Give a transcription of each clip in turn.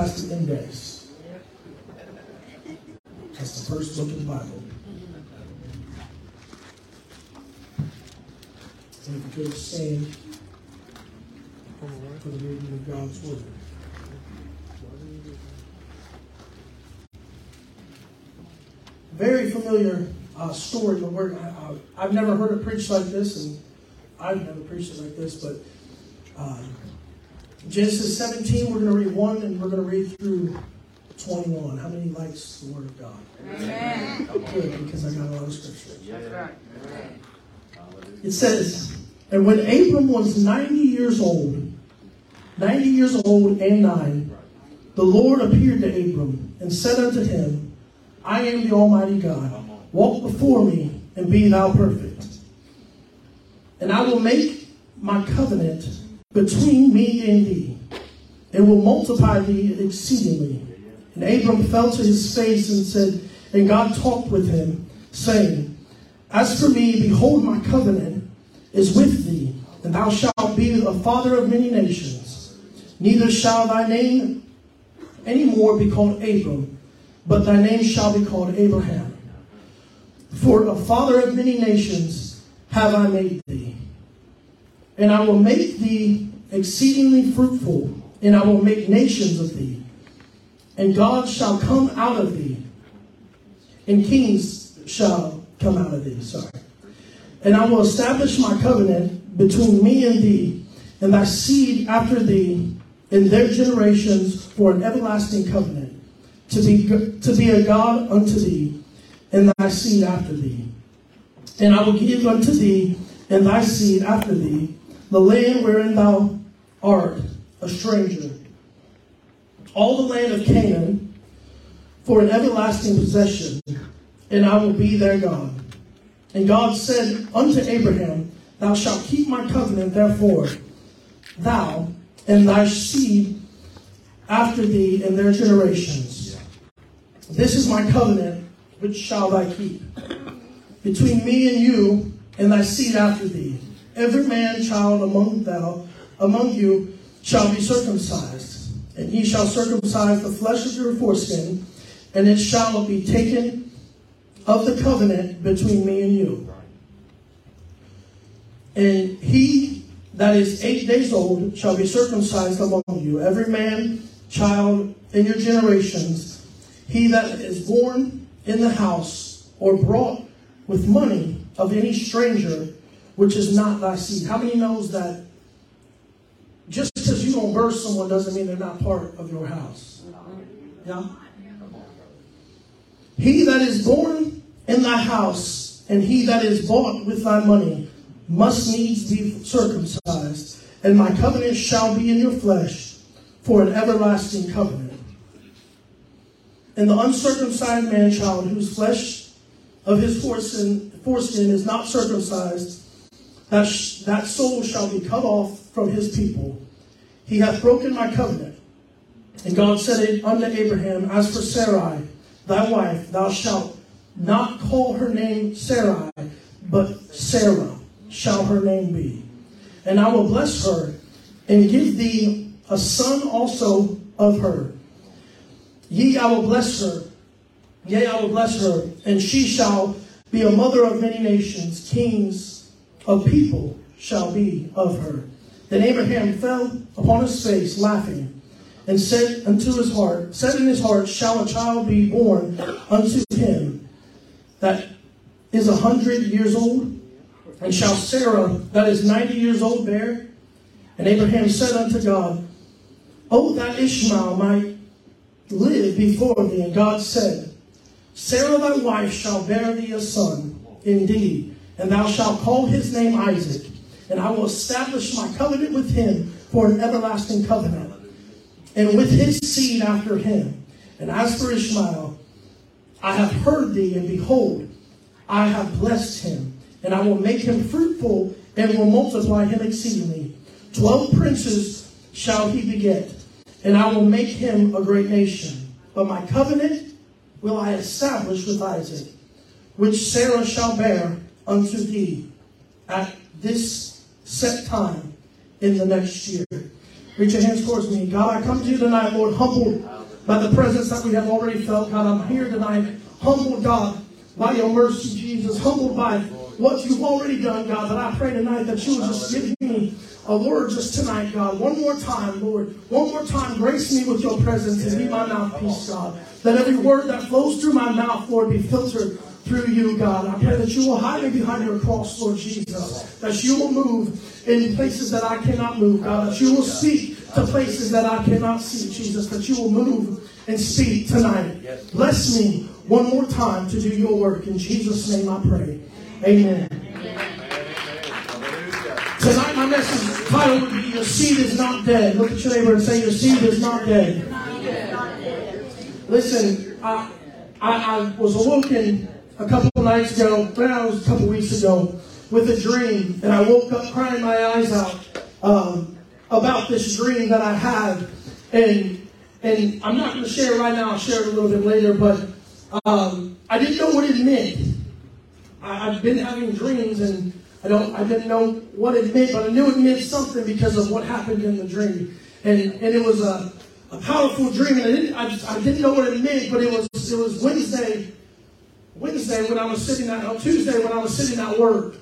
Scholastic Index. That's the first book of the Bible. And if you could stand for the reading of God's Word. Very familiar uh, story, we're, uh, I've never heard it preached like this, and I've never preached it like this, but uh, Genesis 17, we're going to read 1 and we're going to read through 21. How many likes the Word of God? Amen. Good, because I got a lot of scripture. That's right. It says, And when Abram was 90 years old, 90 years old and nine, the Lord appeared to Abram and said unto him, I am the Almighty God. Walk before me and be thou perfect. And I will make my covenant between me and thee, and will multiply thee exceedingly. And Abram fell to his face and said, And God talked with him, saying, As for me, behold, my covenant is with thee, and thou shalt be a father of many nations. Neither shall thy name any more be called Abram, but thy name shall be called Abraham. For a father of many nations have I made thee. And I will make thee exceedingly fruitful, and I will make nations of thee. And God shall come out of thee, and kings shall come out of thee. Sorry. And I will establish my covenant between me and thee, and thy seed after thee, in their generations for an everlasting covenant, to be, to be a God unto thee, and thy seed after thee. And I will give unto thee and thy seed after thee the land wherein thou art a stranger, all the land of Canaan, for an everlasting possession, and I will be their God. And God said unto Abraham, Thou shalt keep my covenant, therefore, thou and thy seed after thee and their generations. This is my covenant which shall thou keep between me and you and thy seed after thee. Every man child among thou among you shall be circumcised, and ye shall circumcise the flesh of your foreskin, and it shall be taken of the covenant between me and you. And he that is eight days old shall be circumcised among you, every man, child in your generations, he that is born in the house or brought with money of any stranger, which is not thy seed. How many knows that just because you don't birth someone doesn't mean they're not part of your house? Yeah? He that is born in thy house, and he that is bought with thy money, must needs be circumcised, and my covenant shall be in your flesh for an everlasting covenant. And the uncircumcised man child, whose flesh of his foreskin, foreskin is not circumcised, that, sh- that soul shall be cut off from his people. He hath broken my covenant. And God said unto Abraham, As for Sarai, thy wife, thou shalt not call her name Sarai, but Sarah shall her name be. And I will bless her and give thee a son also of her. Yea, I will bless her. Yea, I will bless her, and she shall be a mother of many nations. Kings of people shall be of her. Then Abraham fell upon his face, laughing, and said unto his heart, said in his heart, Shall a child be born unto him that is a hundred years old? And shall Sarah, that is ninety years old, bear? And Abraham said unto God, O that Ishmael might live before thee. And God said, Sarah thy wife shall bear thee a son, indeed, and thou shalt call his name Isaac, and I will establish my covenant with him for an everlasting covenant, and with his seed after him. And as for Ishmael, I have heard thee, and behold, I have blessed him, and I will make him fruitful, and will multiply him exceedingly. Twelve princes shall he beget, and I will make him a great nation. But my covenant will I establish with Isaac, which Sarah shall bear unto thee at this set time in the next year. Reach your hands towards me. God, I come to you tonight, Lord, humbled by the presence that we have already felt. God, I'm here tonight, humbled, God, by your mercy, Jesus, humbled by what you've already done, God. But I pray tonight that you will just give me a word just tonight, God. One more time, Lord. One more time, grace me with your presence and be my mouthpiece, God. Let every word that flows through my mouth, Lord, be filtered through you, God. I pray that you will hide me behind your cross, Lord Jesus. That you will move in places that I cannot move, God. That you will speak to places that I cannot see, Jesus. That you will move and speak tonight. Bless me one more time to do your work. In Jesus' name I pray. Amen. Tonight my message title would be Your Seed is Not Dead. Look at your neighbor and say, Your seed is not dead. Listen, I, I, I was awoken a couple nights ago, well, it was a couple weeks ago, with a dream. And I woke up crying my eyes out um, about this dream that I had. And, and I'm not going to share it right now, I'll share it a little bit later, but um, I didn't know what it meant. I, have been having dreams and I don't I didn't know what it meant, but I knew it meant something because of what happened in the dream. And and it was a, a powerful dream and I didn't I, just, I didn't know what it meant, but it was it was Wednesday Wednesday when I was sitting at oh, Tuesday when I was sitting at work.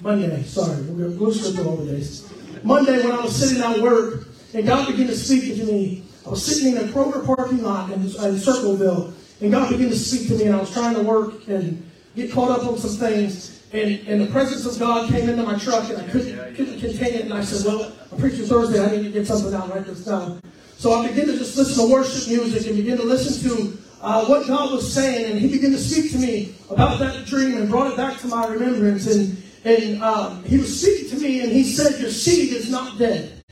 Monday, sorry, we're going to go over this. Monday when I was sitting at work and God began to speak to me. I was sitting in a Kroger parking lot in, in Circleville, and God began to speak to me, and I was trying to work and get caught up on some things. And, and the presence of God came into my truck, and I couldn't, couldn't contain it. And I said, Well, I'm preaching Thursday. I need to get something down, right this down. So I began to just listen to worship music and begin to listen to uh, what God was saying. And He began to speak to me about that dream and brought it back to my remembrance. And, and um, He was speaking to me, and He said, Your seed is not dead.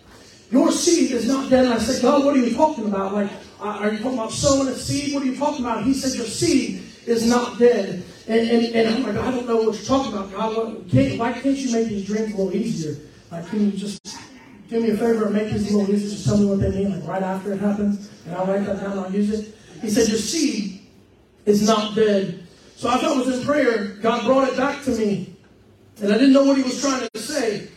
Your seed is not dead. And I said, God, what are you talking about? Like, uh, are you talking about sowing a seed? What are you talking about? He said, Your seed is not dead. And, and, and I'm like, I don't know what you're talking about, God. Can't, why can't you make these dreams a little easier? Like, can you just do me a favor and make these a little easier? Just tell me what they mean, like right after it happens, and I'll write that down and I'll use it. He said, Your seed is not dead. So I thought it was in prayer. God brought it back to me. And I didn't know what he was trying to say.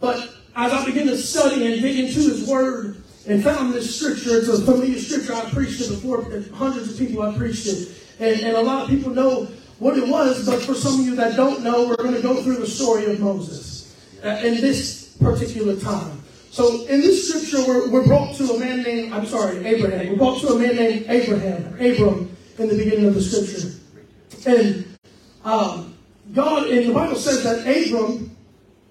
But as I began to study and dig into his word and found this scripture, it's a familiar scripture. I preached it before, hundreds of people I preached it. And, and a lot of people know what it was, but for some of you that don't know, we're going to go through the story of Moses uh, in this particular time. So in this scripture, we're, we're brought to a man named, I'm sorry, Abraham. We're brought to a man named Abraham, Abram, in the beginning of the scripture. And um, God, and the Bible says that Abram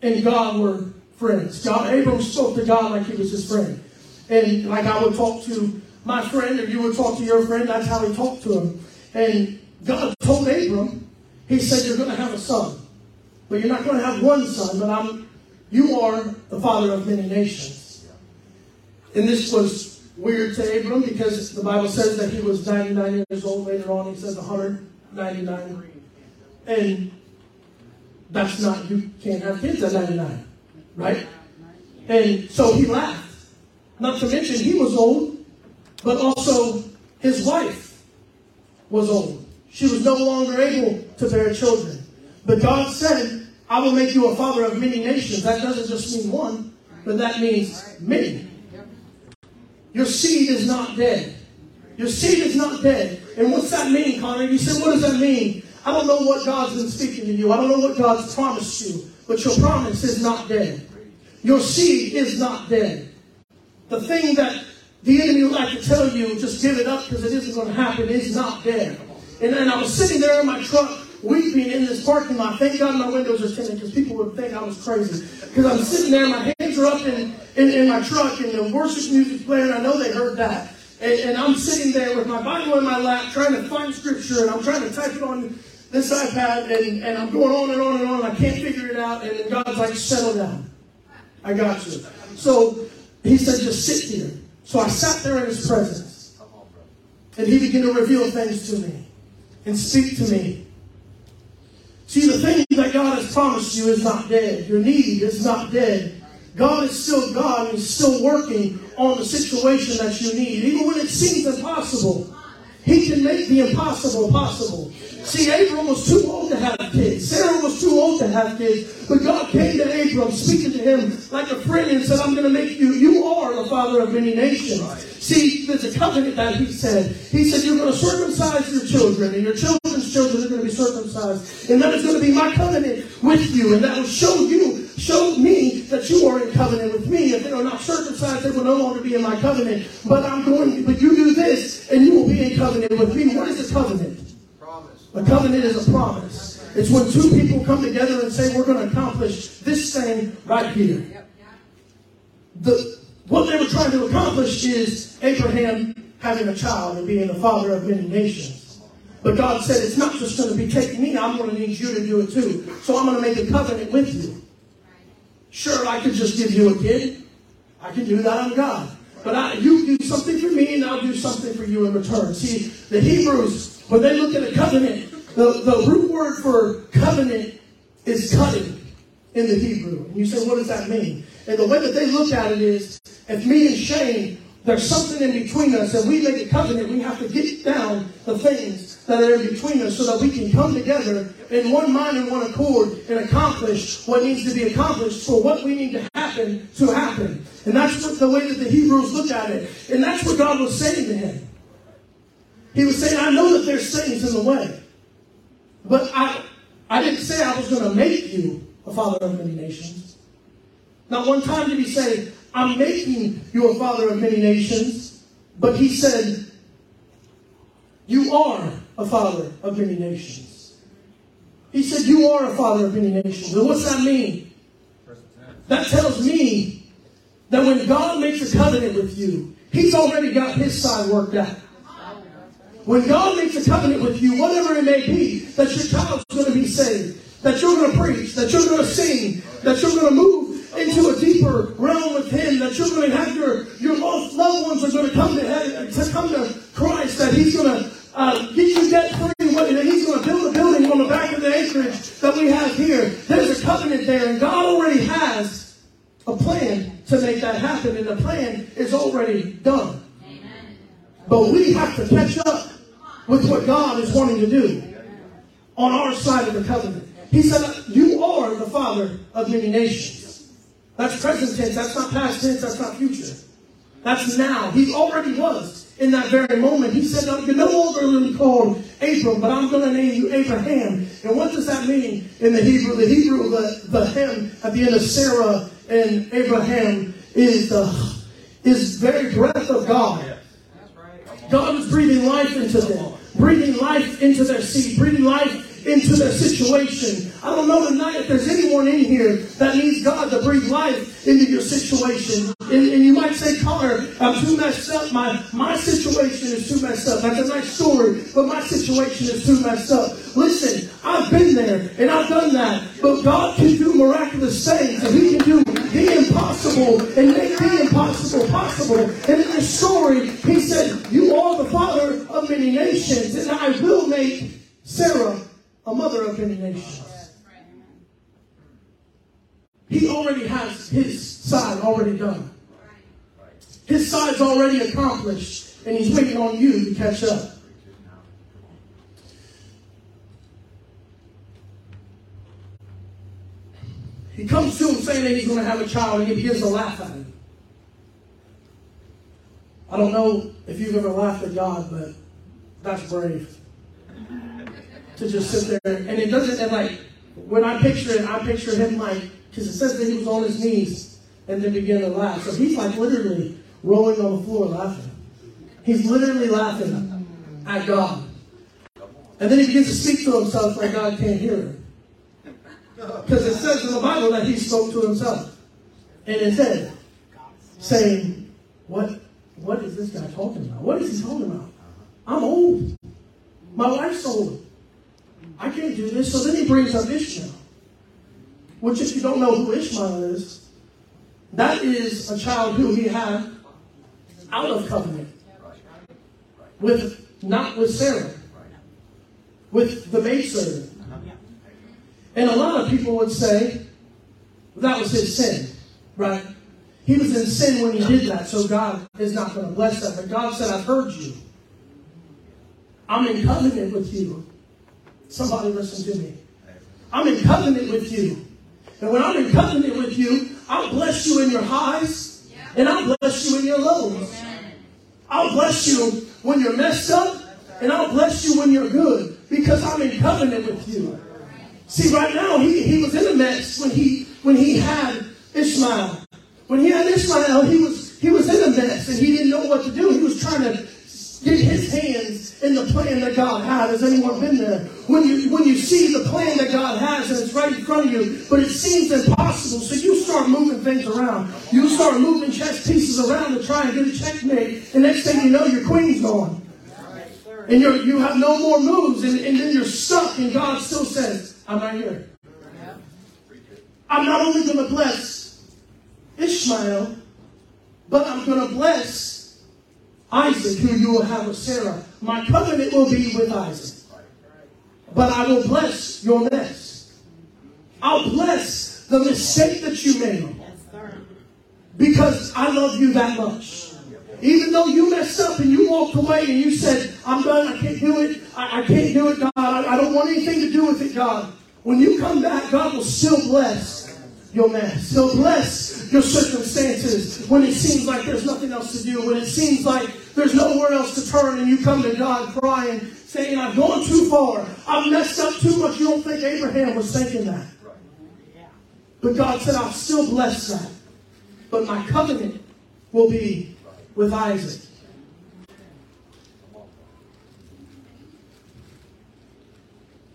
and God were friends. God, Abram spoke to God like he was his friend. And like I would talk to my friend, or you would talk to your friend, that's how he talked to him. And God told Abram, He said, You're going to have a son. But you're not going to have one son, but I'm, you are the father of many nations. And this was weird to Abram because the Bible says that he was 99 years old. Later on, he says 199. And that's not, you can't have kids at 99, right? And so he laughed. Not to mention, he was old, but also his wife was old. She was no longer able to bear children. But God said, I will make you a father of many nations. That doesn't just mean one, but that means many. Your seed is not dead. Your seed is not dead. And what's that mean, Connor? You said, what does that mean? I don't know what God's been speaking to you. I don't know what God's promised you. But your promise is not dead. Your seed is not dead. The thing that the enemy would like to tell you, just give it up because it isn't going to happen, is not dead. And then I was sitting there in my truck weeping in this parking lot. Thank God my windows are tinted because people would think I was crazy. Because I'm sitting there, my hands are up in, in, in my truck and the worship music's playing. I know they heard that. And, and, I'm sitting there with my Bible in my lap trying to find scripture and I'm trying to type it on this iPad and, and I'm going on and on and on. And I can't figure it out. And then God's like, settle down. I got you. So he said, just sit here. So I sat there in his presence. And he began to reveal things to me and speak to me. See, the thing that God has promised you is not dead. Your need is not dead. God is still God and He's still working on the situation that you need. Even when it seems impossible, He can make the impossible possible. See, Abram was too old to have kids. Sarah was too old to have kids. But God came to Abram, speaking to him like a friend, and said, I'm going to make you, you are the father of many nations. See, there's a covenant that he said. He said, You're going to circumcise your children, and your children's children are going to be circumcised. And that is going to be my covenant with you. And that will show you, show me that you are in covenant with me. If they are not circumcised, they will no longer be in my covenant. But I'm going, but you do this, and you will be in covenant with me. What is a covenant? Promise. A covenant is a promise. It's when two people come together and say, We're going to accomplish this thing right here. The, what they were trying to accomplish is Abraham having a child and being the father of many nations. But God said, it's not just going to be taking me, I'm going to need you to do it too. So I'm going to make a covenant with you. Sure, I could just give you a kid. I can do that, I'm God. But I, you do something for me, and I'll do something for you in return. See, the Hebrews, when they look at a covenant, the, the root word for covenant is cutting in the Hebrew. And you say, what does that mean? And the way that they look at it is, if me and Shane, there's something in between us, and we make a covenant, we have to get down the things that are in between us so that we can come together in one mind and one accord and accomplish what needs to be accomplished for what we need to happen to happen. And that's what the way that the Hebrews look at it. And that's what God was saying to him. He was saying, I know that there's things in the way. But I I didn't say I was going to make you a father of many nations. Not one time did he say, I'm making you a father of many nations, but he said, You are a father of many nations. He said, You are a father of many nations. And what's that mean? That tells me that when God makes a covenant with you, He's already got His side worked out. When God makes a covenant with you, whatever it may be, that your child's going to be saved, that you're going to preach, that you're going to sing, that you're going to move into a with Him, that you're going to have your, your lost loved ones are going to come to, heaven, to come to Christ, that He's going to uh, get you debt free, that He's going to build a building on the back of the acreage that we have here. There's a covenant there, and God already has a plan to make that happen, and the plan is already done. But we have to catch up with what God is wanting to do on our side of the covenant. He said, You are the father of many nations. That's present tense. That's not past tense. That's not future. That's now. He already was in that very moment. He said, You're no longer going to be called Abram, but I'm going to name you Abraham. And what does that mean in the Hebrew? The Hebrew, the, the hem at the end of Sarah and Abraham is the is very breath of God. God is breathing life into them, breathing life into their seed, breathing life into their situation. I don't know tonight if there's anyone in here that needs God to breathe life into your situation. And, and you might say, Connor, I'm too messed up. My, my situation is too messed up. That's a nice story, but my situation is too messed up. Listen, I've been there and I've done that. But God can do miraculous things and He can do the impossible and make the impossible possible. And in this story, He said, You are the father of many nations, and I will make Sarah a mother of many nations. He already has his side already done. His side's already accomplished, and he's waiting on you to catch up. He comes to him saying that he's going to have a child, and he begins to laugh at him. I don't know if you've ever laughed at God, but that's brave to just sit there. And it doesn't, and like, when I picture it, I picture him like, because it says that he was on his knees and then began to laugh. So he's like literally rolling on the floor laughing. He's literally laughing at God. And then he begins to speak to himself like God can't hear him. Because it says in the Bible that he spoke to himself in his head, saying, What what is this guy talking about? What is he talking about? I'm old. My wife's old. I can't do this. So then he brings up Ishmael, which, if you don't know who Ishmael is, that is a child who he had out of covenant with not with Sarah, with the maidservant. And a lot of people would say that was his sin, right? He was in sin when he did that, so God is not going to bless that. But God said, I've heard you. I'm in covenant with you. Somebody listen to me. I'm in covenant with you. And when I'm in covenant with you, I'll bless you in your highs and I'll bless you in your lows. I'll bless you when you're messed up and I'll bless you when you're good because I'm in covenant with you. See, right now he, he was in a mess when he when he had Ishmael. When he had Ishmael, he was he was in a mess and he didn't know what to do. He was trying to get his hands in the plan that God had. Has anyone been there? When you when you see the plan that God has and it's right in front of you, but it seems impossible, so you start moving things around. You start moving chess pieces around to try and get a checkmate, and next thing you know, your queen's gone. And you you have no more moves, and, and then you're stuck, and God still says, I'm right here. I'm not only going to bless Ishmael, but I'm going to bless Isaac, who you will have with Sarah. My covenant will be with Isaac. But I will bless your mess. I'll bless the mistake that you made. Because I love you that much. Even though you messed up and you walked away and you said, I'm done, I can't do it, I, I can't do it, God, I, I don't want anything to do with it, God. When you come back, God will still bless your mess. He'll bless your circumstances when it seems like there's nothing else to do, when it seems like there's nowhere else to turn, and you come to God crying, saying, I've gone too far. I've messed up too much. You don't think Abraham was thinking that. But God said, I'll still bless that. But my covenant will be with Isaac.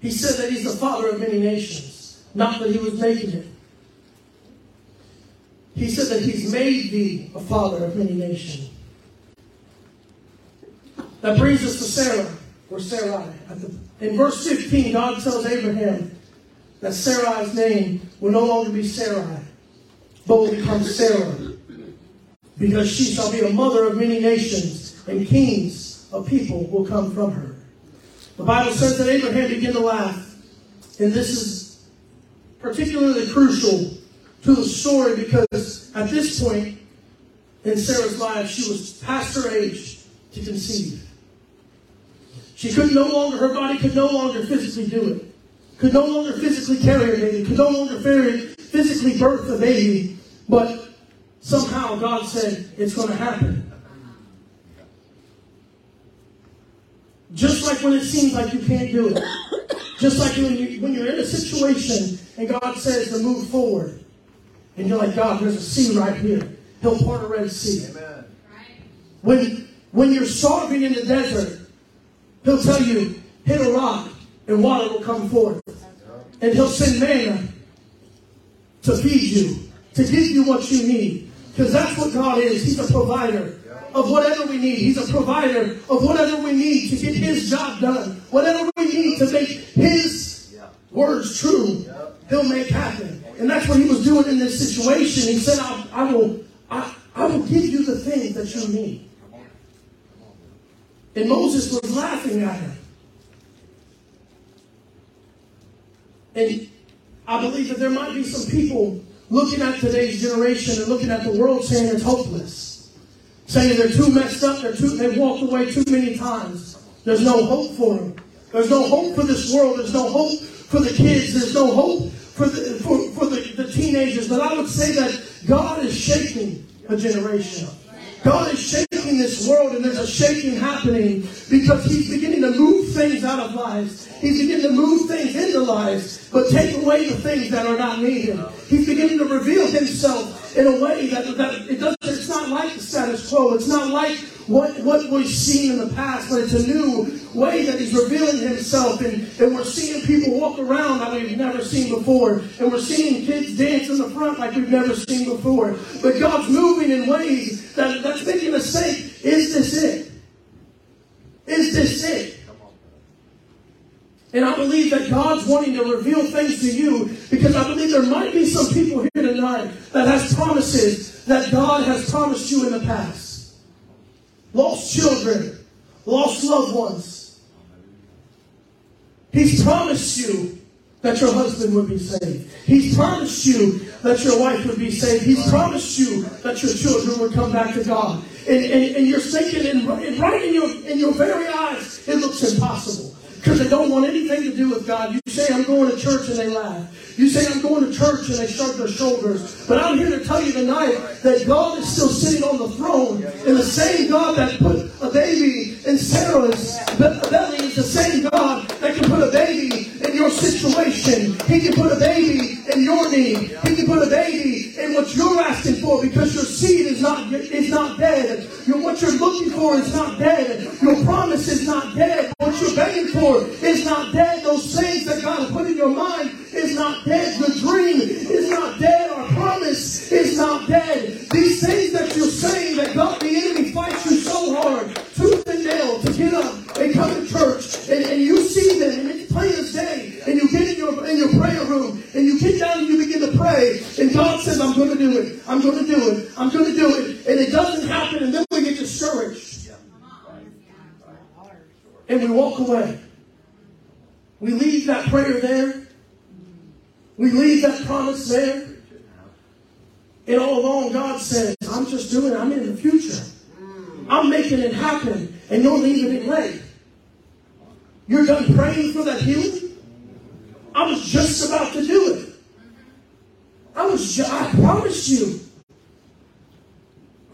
He said that he's the father of many nations, not that he was making it. He said that he's made thee a father of many nations. That brings us to Sarah, or Sarai. In verse 15, God tells Abraham that Sarai's name will no longer be Sarai, but will become Sarah because she shall be a mother of many nations, and kings of people will come from her. The Bible says that Abraham began to laugh, and this is particularly crucial to the story because at this point in Sarah's life, she was past her age to conceive. She could no longer, her body could no longer physically do it, could no longer physically carry a baby, could no longer physically birth a baby, but Somehow God said it's going to happen. Just like when it seems like you can't do it. Just like when, you, when you're in a situation and God says to move forward. And you're like, God, there's a sea right here. He'll part a Red Sea. Amen. When, when you're starving in the desert, He'll tell you, hit a rock and water will come forth. And He'll send manna to feed you, to give you what you need. Because that's what God is. He's a provider of whatever we need. He's a provider of whatever we need to get His job done. Whatever we need to make His words true, He'll make happen. And that's what He was doing in this situation. He said, I, I will, I, I will give you the things that you need. And Moses was laughing at him. And I believe that there might be some people looking at today's generation and looking at the world saying it's hopeless. Saying they're too messed up, they're too, they've walked away too many times. There's no hope for them. There's no hope for this world. There's no hope for the kids. There's no hope for the, for, for the, the teenagers. But I would say that God is shaping a generation. God is shaking this world and there's a shaking happening because he's beginning to move things out of lives. He's beginning to move things into lives, but take away the things that are not needed. He's beginning to reveal himself in a way that, that it doesn't, it's not like the status quo. It's not like what, what we've seen in the past, but it's a new way that he's revealing himself. And, and we're seeing people walk around like we've never seen before. And we're seeing kids dance in the front like we've never seen before. But God's moving in ways that, that's making us think, is this it? Is this it? And I believe that God's wanting to reveal things to you because I believe there might be some people here tonight that has promises that God has promised you in the past. Lost children, lost loved ones. He's promised you that your husband would be saved. He's promised you that your wife would be saved. He's promised you that your children would come back to God. And, and, and you're thinking, and right in your, in your very eyes, it looks impossible. because they don't want anything to do with God. You say, I'm going to church and they laugh. You say, I'm going to church and they shrug their shoulders. But I'm here to tell you tonight that God is still sitting on the throne. And the same God that put a baby in Sarah's belly is the same God that can put a baby your situation. He can put a baby in your need. He can put a baby in what you're asking for because your seed is not, is not dead. Your, what you're looking for is not dead. Your promise is not dead. What you're begging for is not dead. Those things that God put in your mind is not dead. Your dream is not dead. Our promise is not dead. These things that you're saying that God, the enemy fights you so hard, tooth and nail, to get up and come to church, and, and you see them, and it's plain as day, and you get in your in your prayer room, and you get down and you begin to pray, and God says, "I'm going to do it. I'm going to do it. I'm going to do it," and it doesn't happen, and then we get discouraged, and we walk away. We leave that prayer there. We leave that promise there. And all along, God says, I'm just doing it. I'm in the future. I'm making it happen. And you're leaving it late. You're done praying for that healing? I was just about to do it. I was, ju- I promised you.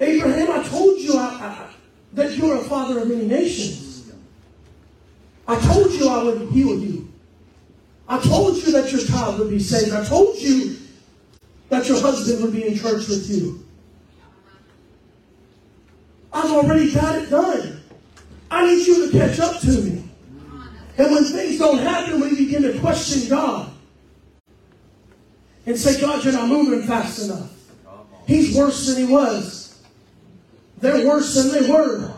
Abraham, I told you I, I, that you're a father of many nations. I told you I would heal you. I told you that your child would be saved. I told you would be in church with you. I've already got it done. I need you to catch up to me. And when things don't happen, we begin to question God and say, God, you're not moving fast enough. He's worse than he was. They're worse than they were.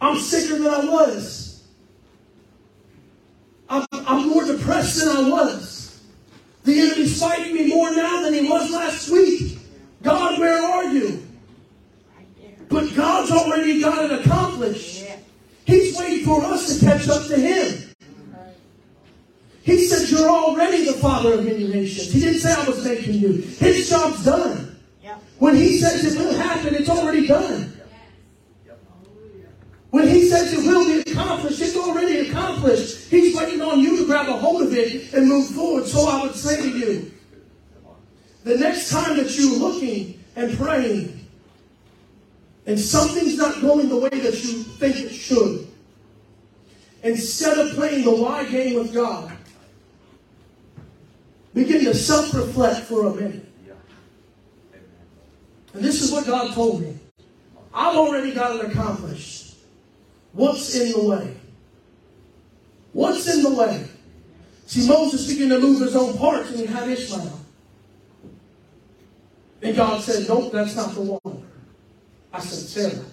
I'm sicker than I was. I'm, I'm more depressed than I was. Enemy's fighting me more now than he was last week. God, where are you? But God's already got it accomplished. He's waiting for us to catch up to Him. He said, You're already the father of many nations. He didn't say I was making you. His job's done. When He says it will happen, it's already done. When He says it will be accomplished, it's already accomplished. He's waiting on you to grab a hold of it and move forward. So I would say to you, the next time that you're looking and praying, and something's not going the way that you think it should, instead of playing the why game with God, begin to self reflect for a minute. And this is what God told me I've already got it accomplished. What's in the way? What's in the way? See, Moses began to move his own parts and he had Ishmael. And God said, Nope, that's not the one. I said, Sarah.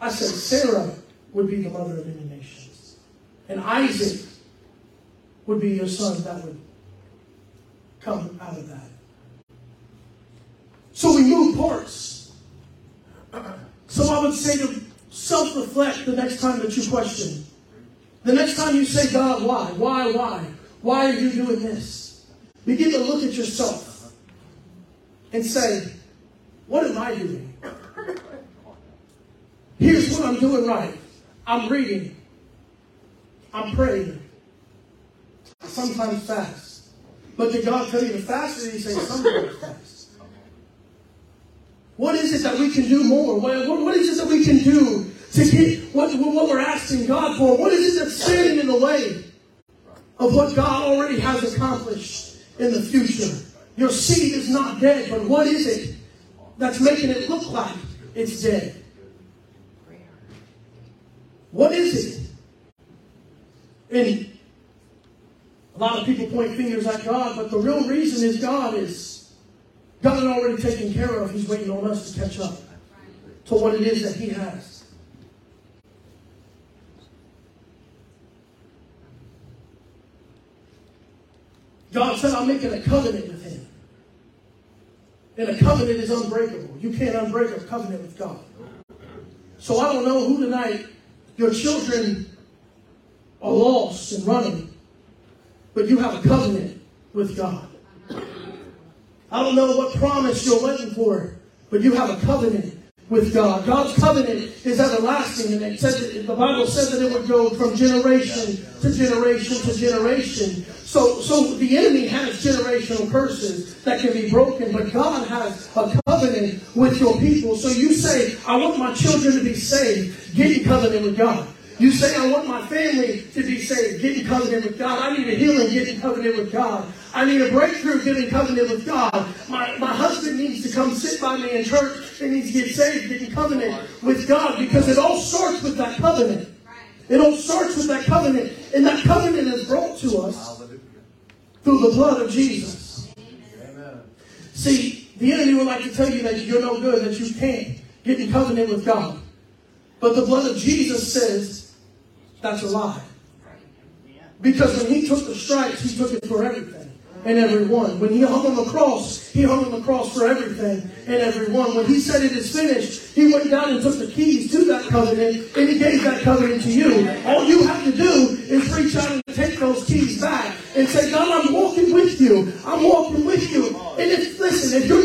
I said, Sarah would be the mother of many nations. And Isaac would be your son that would come out of that. So we move parts. So I would say to self reflect the next time that you question. The next time you say, God, why? Why, why? Why are you doing this? Begin to look at yourself and say, what am I doing? Here's what I'm doing right. I'm reading. I'm praying. I sometimes fast. But did God tell you to fast or did he say sometimes fast? What is it that we can do more? What, what, what is it that we can do to get what, what we're asking God for? What is it that's standing in the way of what God already has accomplished in the future? Your seed is not dead, but what is it that's making it look like it's dead? What is it? And a lot of people point fingers at God, but the real reason is God is God had already taken care of. He's waiting on us to catch up to what it is that He has. God said, I'm making a covenant with him. And a covenant is unbreakable. You can't unbreak a covenant with God. So I don't know who tonight your children are lost and running, but you have a covenant with God. I don't know what promise you're waiting for, but you have a covenant with God. God's covenant is everlasting, and it says that, the Bible says that it would go from generation to generation to generation. So, so the enemy has generational curses that can be broken, but God has a covenant with your people. So you say, I want my children to be saved. Get in covenant with God. You say, I want my family to be saved. Get in covenant with God. I need a healing. Get in covenant with God. I need a breakthrough. Get in covenant with God. My, my husband needs to come sit by me in church and needs to get saved. Get in covenant with God because it all starts with that covenant. It all starts with that covenant. And that covenant is brought to us through the blood of Jesus. See, the enemy would like to tell you that you're no good, that you can't get in covenant with God. But the blood of Jesus says that's a lie. Because when he took the stripes, he took it for everything and everyone. When he hung on the cross, he hung on the cross for everything and everyone. When he said it is finished, he went down and took the keys to that covenant and he gave that covenant to you. All you have to do is reach out and take those keys back and say, God, I'm walking with you. I'm walking with you.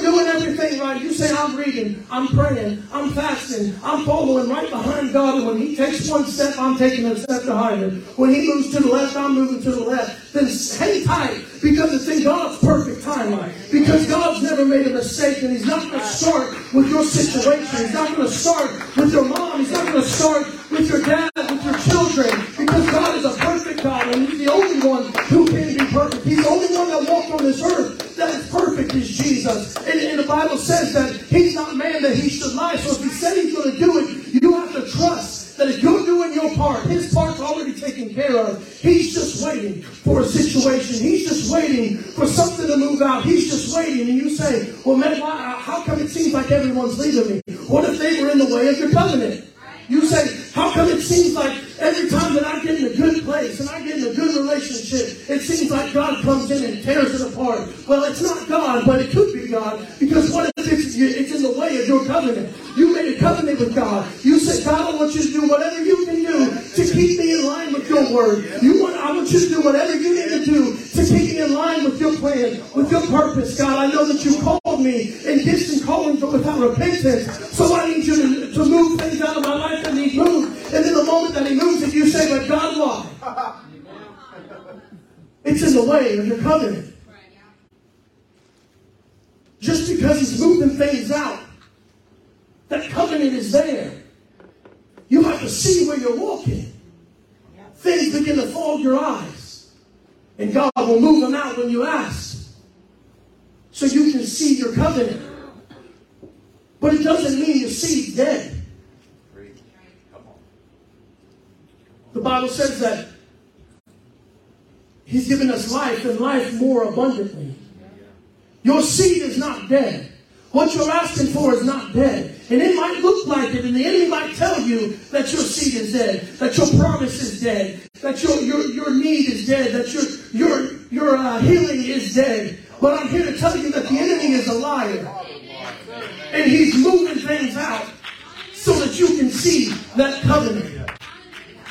Doing everything right, you say, I'm reading, I'm praying, I'm fasting, I'm following right behind God. And when He takes one step, I'm taking a step behind Him. When He moves to the left, I'm moving to the left. Then hang tight because it's in God's perfect timeline. Because God's never made a mistake and He's not going to start with your situation. He's not going to start with your mom. He's not going to start with your dad, with your children. Because God is a perfect God and He's the only one who can be perfect. He's the only one that walked on this earth that is perfect is Jesus. And, and the Bible says that He's not man that He should lie. So if He said He's going to do it, you have to trust that if you're doing your part, His part's already taken care of. He's just waiting for a situation. He's just waiting for something to move out. He's just waiting. And you say, well, man, why, how come it seems like everyone's leaving me? What if they were in the way of your covenant? You say, how come it seems like every time that I get in a good place and I get in a good relationship, it seems like God comes in and tears it apart? Well, it's not God, but it could be God because what if it's, it's in the way of your covenant? You made a covenant with God. You said, God, I want you to do whatever you can do to keep me in line with your word. You want, I want you to do whatever you need to do to keep me in line with your plan, with your purpose, God. I know that you called me in distant calling without repentance. So I need you to, to move things out of my life that need moment that he moves it, you say, but God, why? It's in the way of your covenant. Just because he's moving things out, that covenant is there. You have to see where you're walking. Things begin to fog your eyes. And God will move them out when you ask. So you can see your covenant. But it doesn't mean your seed's dead. The Bible says that He's given us life and life more abundantly. Your seed is not dead. What you're asking for is not dead. And it might look like it, and the enemy might tell you that your seed is dead, that your promise is dead, that your, your, your need is dead, that your, your, your uh, healing is dead. But I'm here to tell you that the enemy is a liar. And he's moving things out so that you can see that covenant.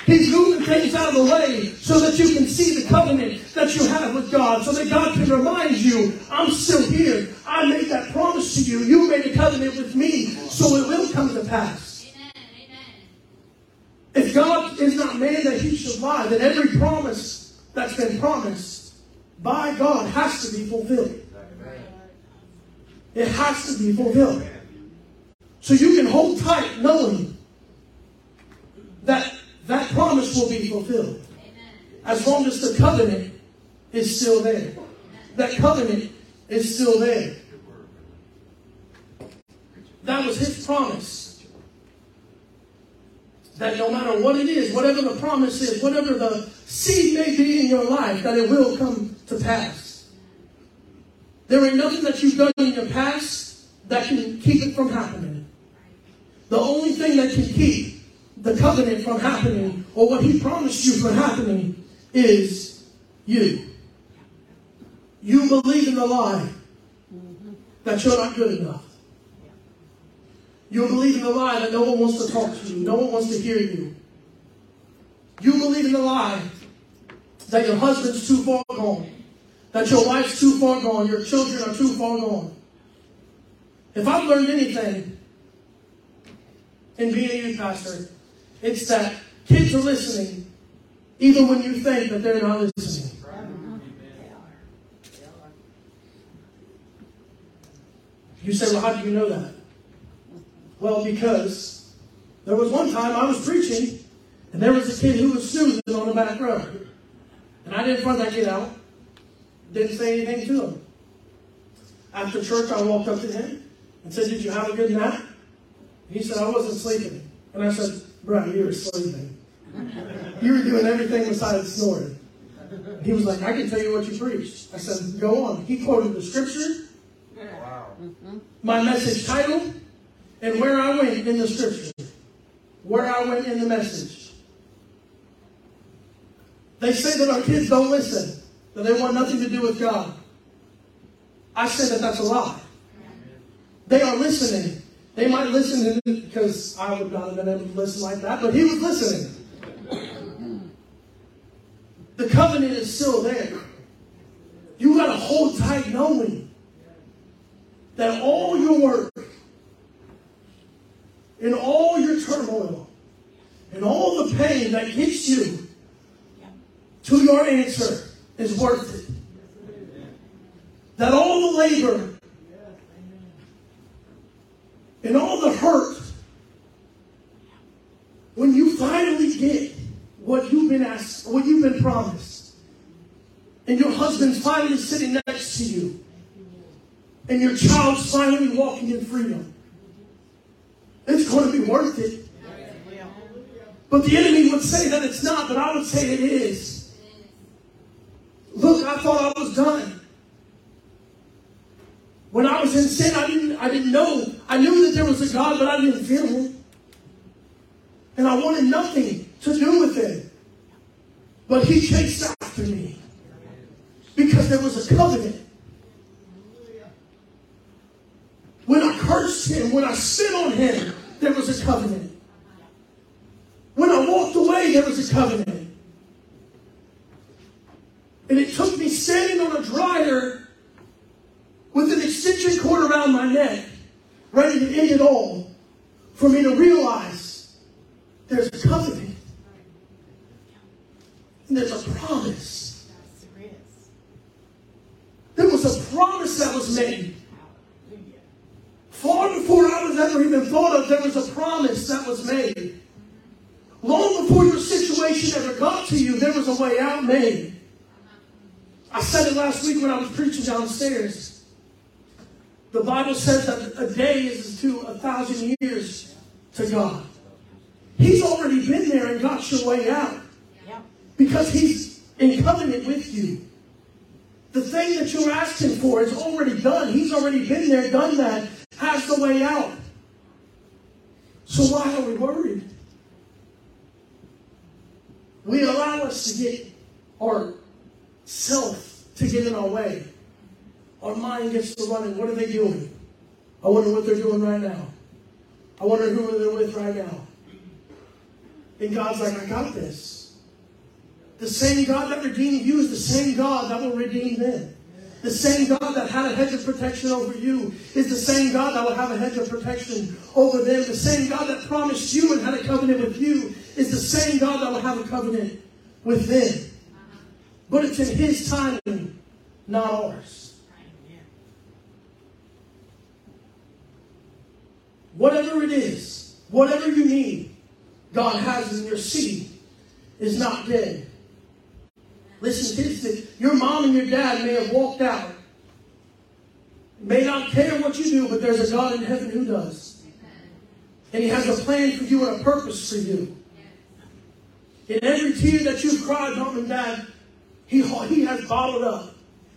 He's moving things out of the way so that you can see the covenant that you have with God, so that God can remind you, I'm still here. I made that promise to you. You made a covenant with me, so it will come to pass. If God is not man that he should lie, then every promise that's been promised by God has to be fulfilled. It has to be fulfilled. So you can hold tight knowing that that promise will be fulfilled. As long as the covenant is still there. That covenant is still there. That was his promise. That no matter what it is, whatever the promise is, whatever the seed may be in your life, that it will come to pass. There ain't nothing that you've done in your past that can keep it from happening. The only thing that can keep the covenant from happening or what he promised you from happening is you. You believe in the lie that you're not good enough. You believe in the lie that no one wants to talk to you, no one wants to hear you. You believe in the lie that your husband's too far gone, that your wife's too far gone, your children are too far gone. If I've learned anything in being a youth pastor. It's that kids are listening even when you think that they're not listening. You say, well, how do you know that? Well, because there was one time I was preaching, and there was a kid who was snoozing on the back row. And I didn't front that kid out. Didn't say anything to him. After church, I walked up to him and said, Did you have a good nap? He said, I wasn't sleeping. And I said, Bro, you were sleeping. You were doing everything besides snoring. He was like, I can tell you what you preached. I said, Go on. He quoted the scripture, wow. my message title, and where I went in the scripture. Where I went in the message. They say that our kids don't listen, that they want nothing to do with God. I say that that's a lie. They are listening. They might listen because I would not have been able to listen like that, but he was listening. The covenant is still there. You got to hold tight knowing that all your work and all your turmoil and all the pain that gets you to your answer is worth it. That all the labor and all the hurt, when you finally get what you've been asked, what you've been promised, and your husband's finally sitting next to you, and your child's finally walking in freedom, it's going to be worth it. But the enemy would say that it's not, but I would say it is. Look, I thought I was done. When I was in sin, I didn't, I didn't know. I knew that there was a God, but I didn't feel him. And I wanted nothing to do with him. But he chased after me. Because there was a covenant. When I cursed him, when I sinned on him, there was a covenant. When I walked away, there was a covenant. And it took me standing on a dryer with an extension cord around my neck, ready to end it all, for me to realize there's a covenant. And there's a promise. There was a promise that was made. Far before I was ever even thought of, there was a promise that was made. Long before your situation ever got to you, there was a way out made. I said it last week when I was preaching downstairs. The Bible says that a day is to a thousand years to God. He's already been there and got your way out. Because he's in covenant with you. The thing that you're asking for is already done. He's already been there, done that, has the way out. So why are we worried? We allow us to get our self to get in our way. Our mind gets to running. What are they doing? I wonder what they're doing right now. I wonder who they're with right now. And God's like, I got this. The same God that redeemed you is the same God that will redeem them. The same God that had a hedge of protection over you is the same God that will have a hedge of protection over them. The same God that promised you and had a covenant with you is the same God that will have a covenant with them. But it's in His timing, not ours. Whatever it is, whatever you need, God has in your seed is not dead. Listen, kids, your mom and your dad may have walked out, may not care what you do, but there's a God in heaven who does. And He has a plan for you and a purpose for you. In every tear that you've cried, mom and dad, He, he has bottled up.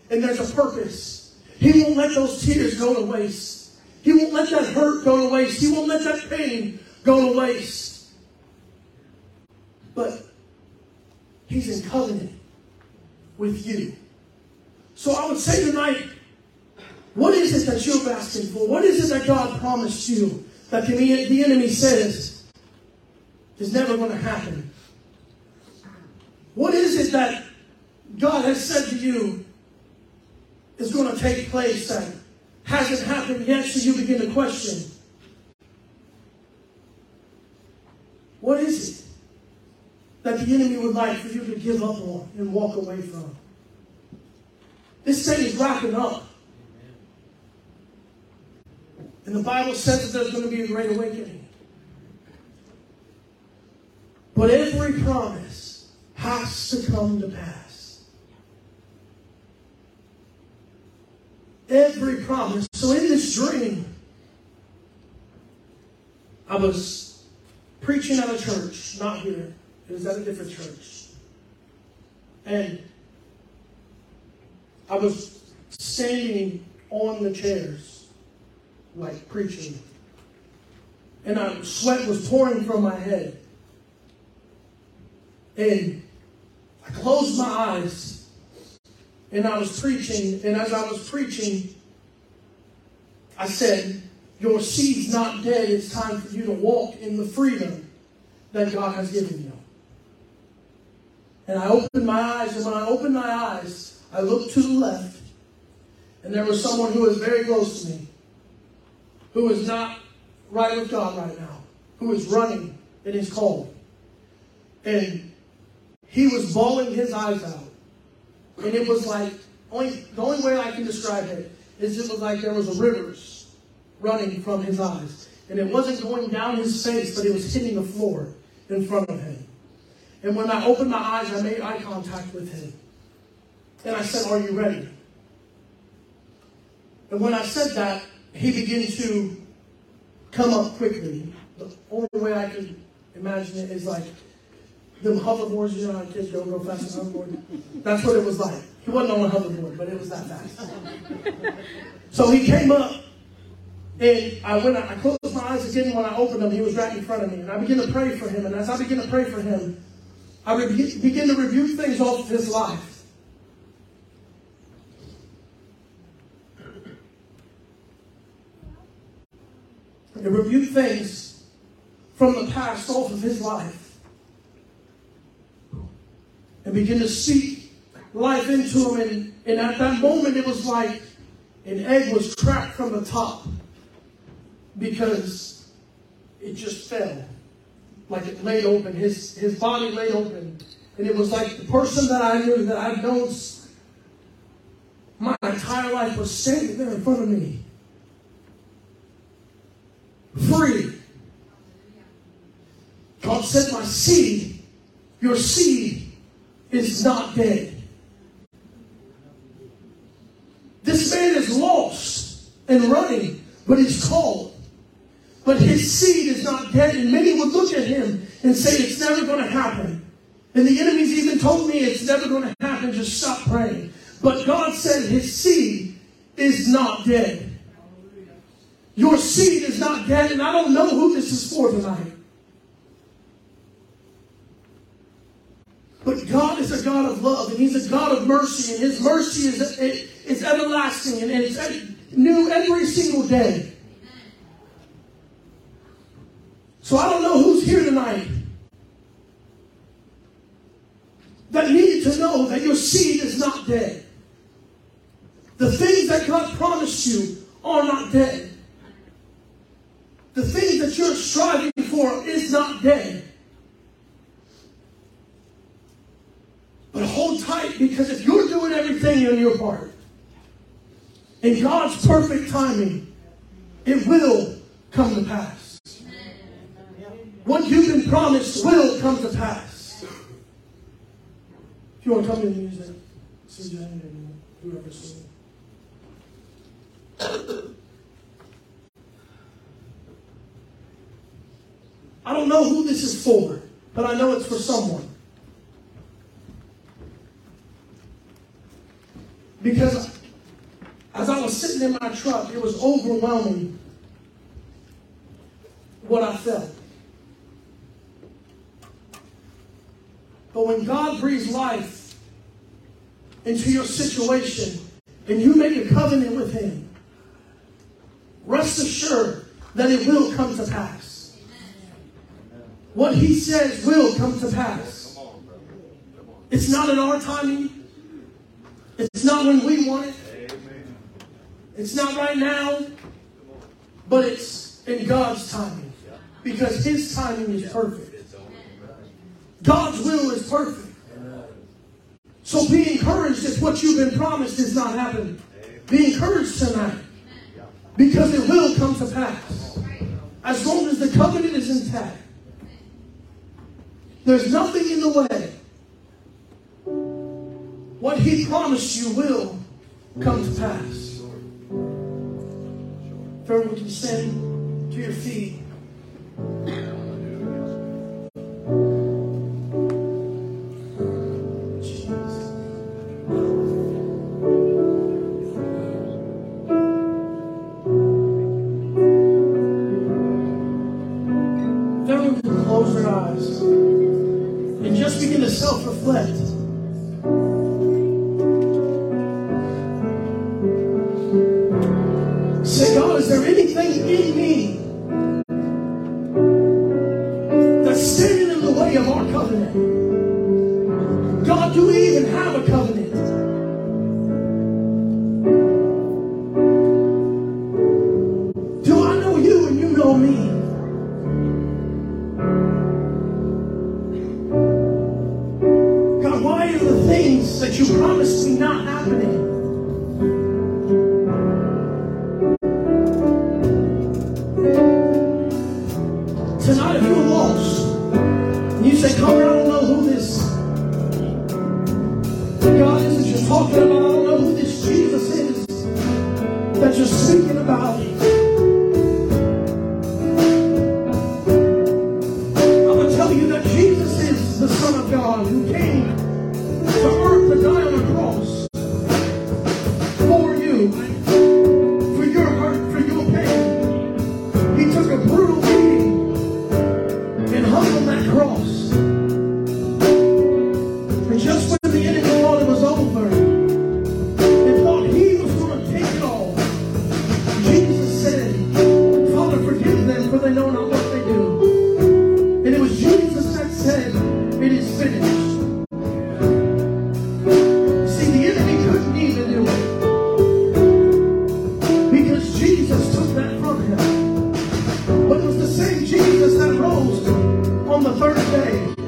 And there's a purpose. He won't let those tears go to waste. He won't let that hurt go to waste. He won't let that pain go to waste. But He's in covenant with you. So I would say tonight, what is it that you're asking for? What is it that God promised you that the, enemy says is never going to happen? What is it that God has said to you is going to take place that hasn't happened yet, so you begin to question. What is it that the enemy would like for you to give up on and walk away from? This thing is wrapping up. And the Bible says that there's going to be a great awakening. But every promise has to come to pass. Every promise. So in this dream, I was preaching at a church, not here. It was at a different church. And I was standing on the chairs, like preaching. And I, sweat was pouring from my head. And I closed my eyes and I was preaching. And as I was preaching, I said, Your seed's not dead. It's time for you to walk in the freedom that God has given you. And I opened my eyes, and when I opened my eyes, I looked to the left, and there was someone who was very close to me, who is not right with God right now, who is running in his cold. And he was bawling his eyes out. And it was like, only, the only way I can describe it is it was like there was rivers running from his eyes. And it wasn't going down his face, but it was hitting the floor in front of him. And when I opened my eyes, I made eye contact with him. And I said, Are you ready? And when I said that, he began to come up quickly. The only way I can imagine it is like them hoverboards, you know how kids go real fast on hoverboard? That's what it was like. He wasn't on a hoverboard, but it was that fast. So he came up, and I went. I closed my eyes again. When I opened them, he was right in front of me, and I began to pray for him. And as I began to pray for him, I begin to rebuke things off of his life. To rebuke things from the past off of his life. And begin to speak life into him. And, and at that moment, it was like an egg was cracked from the top because it just fell. Like it laid open. His, his body laid open. And it was like the person that I knew, that I've known my entire life was standing there in front of me free. God said, My seed, your seed is not dead. This man is lost and running, but he's called. But his seed is not dead, and many would look at him and say, It's never going to happen. And the enemies even told me it's never going to happen, just stop praying. But God said his seed is not dead. Your seed is not dead, and I don't know who this is for tonight. But God is a God of love, and He's a God of mercy, and His mercy is, is everlasting, and it's new every single day. So I don't know who's here tonight that need to know that your seed is not dead. The things that God promised you are not dead. The things that you're striving for is not dead. Hold tight because if you're doing everything on your part, in God's perfect timing, it will come to pass. What you've been promised will come to pass. If you want to come in and use that, CJ and whoever's I don't know who this is for, but I know it's for someone. Because as I was sitting in my truck, it was overwhelming what I felt. But when God breathes life into your situation and you make a covenant with Him, rest assured that it will come to pass. What he says will come to pass. It's not in our timing. It's not when we want it. It's not right now. But it's in God's timing. Because his timing is perfect. God's will is perfect. So be encouraged if what you've been promised is not happening. Be encouraged tonight. Because it will come to pass. As long as the covenant is intact. There's nothing in the way. What he promised you will come to pass. Everyone can stand to your feet. That God why your the things that you promised not a plan already performed